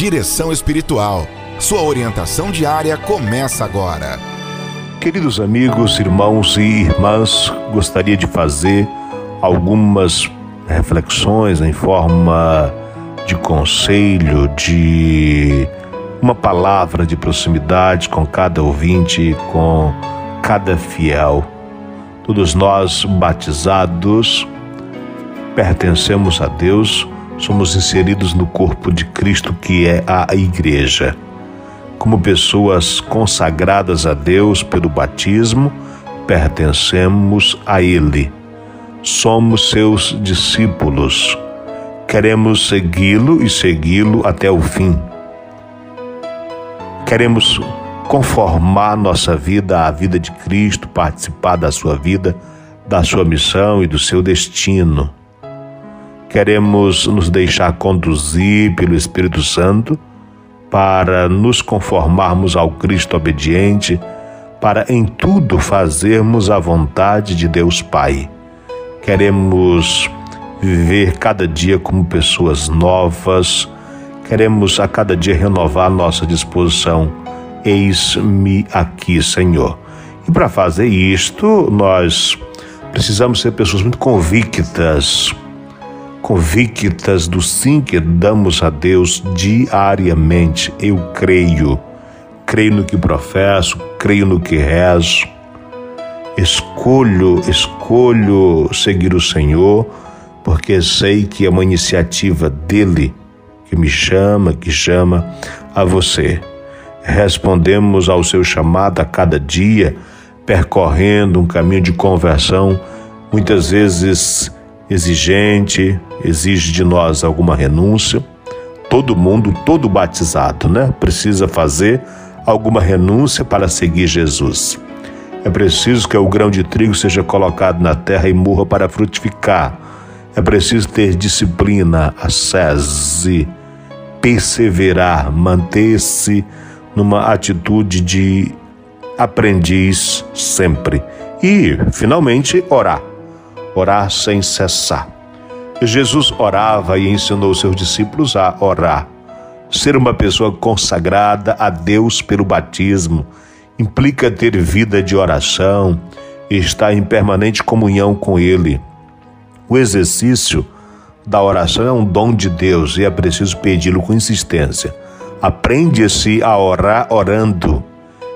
Direção Espiritual. Sua orientação diária começa agora. Queridos amigos, irmãos e irmãs, gostaria de fazer algumas reflexões em forma de conselho, de uma palavra de proximidade com cada ouvinte, com cada fiel. Todos nós batizados pertencemos a Deus somos inseridos no corpo de Cristo, que é a Igreja. Como pessoas consagradas a Deus pelo batismo, pertencemos a Ele. Somos seus discípulos. Queremos segui-lo e segui-lo até o fim. Queremos conformar nossa vida à vida de Cristo, participar da sua vida, da sua missão e do seu destino queremos nos deixar conduzir pelo Espírito Santo para nos conformarmos ao Cristo obediente, para em tudo fazermos a vontade de Deus Pai. Queremos viver cada dia como pessoas novas, queremos a cada dia renovar nossa disposição. Eis-me aqui, Senhor. E para fazer isto, nós precisamos ser pessoas muito convictas convictas do sim que damos a Deus diariamente. Eu creio, creio no que professo, creio no que rezo. Escolho, escolho seguir o Senhor, porque sei que é uma iniciativa dele que me chama, que chama a você. Respondemos ao seu chamado a cada dia, percorrendo um caminho de conversão, muitas vezes exigente, exige de nós alguma renúncia. Todo mundo, todo batizado, né, precisa fazer alguma renúncia para seguir Jesus. É preciso que o grão de trigo seja colocado na terra e morra para frutificar. É preciso ter disciplina, ascese, perseverar, manter-se numa atitude de aprendiz sempre. E, finalmente, orar orar sem cessar. Jesus orava e ensinou seus discípulos a orar. Ser uma pessoa consagrada a Deus pelo batismo implica ter vida de oração e estar em permanente comunhão com Ele. O exercício da oração é um dom de Deus e é preciso pedi-lo com insistência. Aprende-se a orar orando.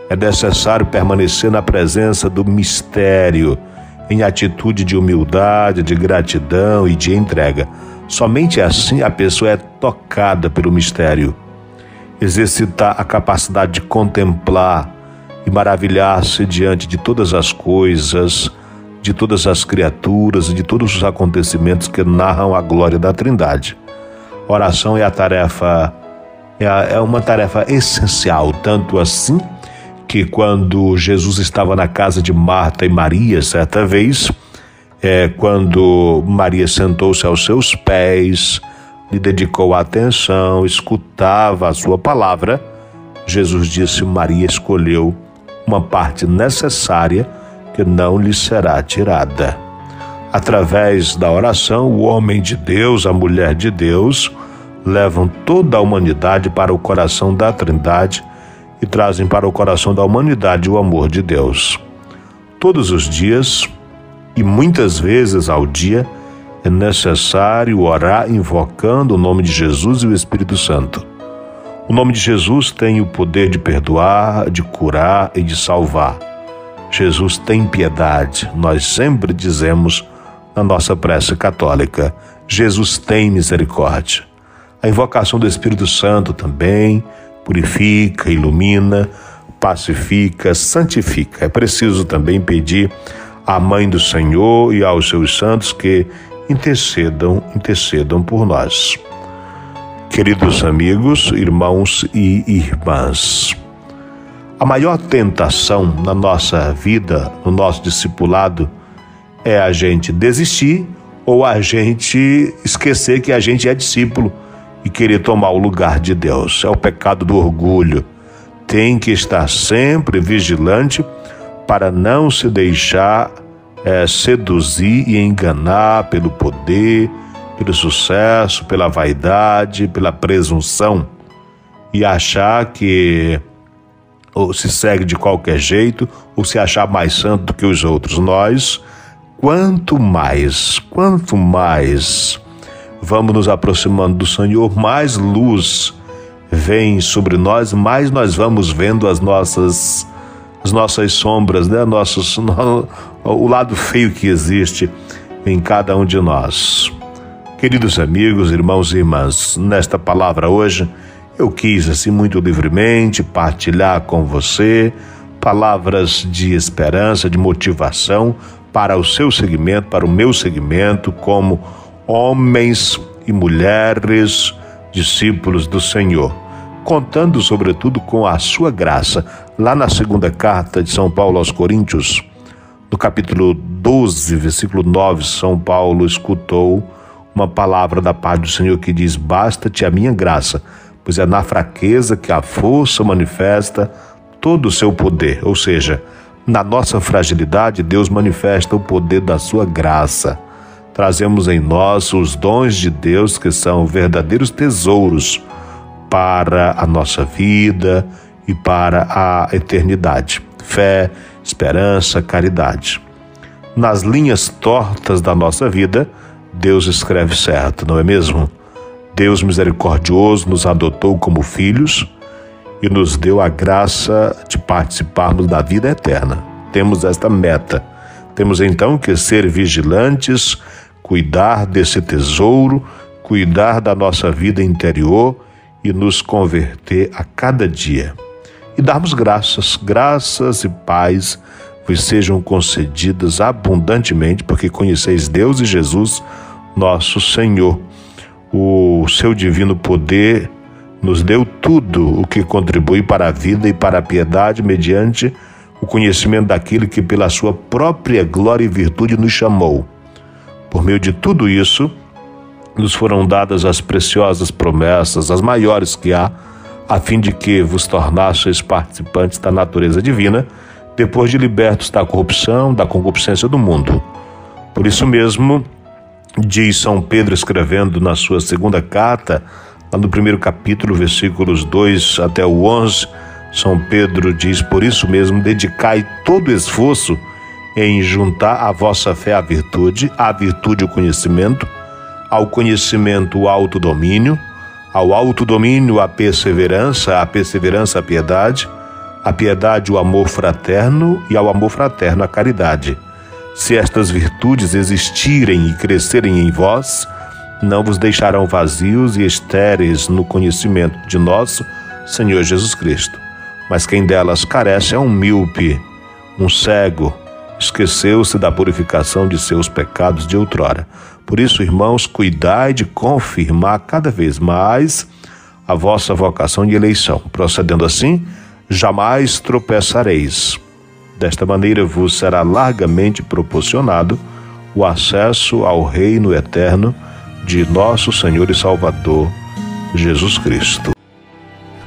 É necessário permanecer na presença do mistério em atitude de humildade, de gratidão e de entrega. Somente assim a pessoa é tocada pelo mistério. Exercitar a capacidade de contemplar e maravilhar-se diante de todas as coisas, de todas as criaturas e de todos os acontecimentos que narram a glória da Trindade. Oração é a tarefa, é, é uma tarefa essencial, tanto assim que quando Jesus estava na casa de Marta e Maria, certa vez, é, quando Maria sentou-se aos seus pés, lhe dedicou a atenção, escutava a sua palavra, Jesus disse: Maria escolheu uma parte necessária que não lhe será tirada. Através da oração, o homem de Deus, a mulher de Deus, levam toda a humanidade para o coração da Trindade e trazem para o coração da humanidade o amor de Deus. Todos os dias e muitas vezes ao dia é necessário orar invocando o nome de Jesus e o Espírito Santo. O nome de Jesus tem o poder de perdoar, de curar e de salvar. Jesus tem piedade, nós sempre dizemos na nossa prece católica: Jesus tem misericórdia. A invocação do Espírito Santo também purifica, ilumina, pacifica, santifica. É preciso também pedir à Mãe do Senhor e aos seus santos que intercedam, intercedam por nós. Queridos amigos, irmãos e irmãs, a maior tentação na nossa vida, no nosso discipulado, é a gente desistir ou a gente esquecer que a gente é discípulo e querer tomar o lugar de Deus. É o pecado do orgulho. Tem que estar sempre vigilante para não se deixar é, seduzir e enganar pelo poder, pelo sucesso, pela vaidade, pela presunção. e achar que ou se segue de qualquer jeito ou se achar mais santo do que os outros. Nós, quanto mais, quanto mais vamos nos aproximando do Senhor, mais luz vem sobre nós, mais nós vamos vendo as nossas as nossas sombras, né? Nossos, o lado feio que existe em cada um de nós. Queridos amigos, irmãos e irmãs, nesta palavra hoje eu quis, assim, muito livremente partilhar com você palavras de esperança, de motivação para o seu segmento, para o meu segmento, como homens e mulheres discípulos do Senhor contando sobretudo com a sua graça. Lá na segunda carta de São Paulo aos Coríntios, no capítulo 12, versículo 9, São Paulo escutou uma palavra da paz do Senhor que diz: Basta-te a minha graça, pois é na fraqueza que a força manifesta todo o seu poder. Ou seja, na nossa fragilidade, Deus manifesta o poder da sua graça. Trazemos em nós os dons de Deus que são verdadeiros tesouros para a nossa vida e para a eternidade. Fé, esperança, caridade. Nas linhas tortas da nossa vida, Deus escreve certo, não é mesmo? Deus misericordioso nos adotou como filhos e nos deu a graça de participarmos da vida eterna. Temos esta meta. Temos então que ser vigilantes, cuidar desse tesouro, cuidar da nossa vida interior e nos converter a cada dia. E darmos graças, graças e paz vos sejam concedidas abundantemente, porque conheceis Deus e Jesus, nosso Senhor. O seu divino poder nos deu tudo o que contribui para a vida e para a piedade, mediante o conhecimento daquele que, pela sua própria glória e virtude, nos chamou. Por meio de tudo isso, nos foram dadas as preciosas promessas, as maiores que há, a fim de que vos tornasseis participantes da natureza divina, depois de libertos da corrupção, da concupiscência do mundo. Por isso mesmo, diz São Pedro escrevendo na sua segunda carta, lá no primeiro capítulo, versículos 2 até o 11, São Pedro diz: Por isso mesmo, dedicai todo esforço em juntar a vossa fé à virtude, à virtude o conhecimento, ao conhecimento o autodomínio, ao autodomínio a perseverança, a perseverança a piedade, a piedade o amor fraterno e ao amor fraterno a caridade. Se estas virtudes existirem e crescerem em vós, não vos deixarão vazios e estéreis no conhecimento de nosso Senhor Jesus Cristo. Mas quem delas carece é um míope, um cego, esqueceu-se da purificação de seus pecados de outrora. Por isso, irmãos, cuidai de confirmar cada vez mais a vossa vocação de eleição. Procedendo assim, jamais tropeçareis. Desta maneira vos será largamente proporcionado o acesso ao reino eterno de nosso Senhor e Salvador Jesus Cristo.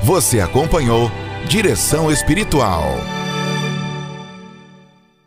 Você acompanhou Direção Espiritual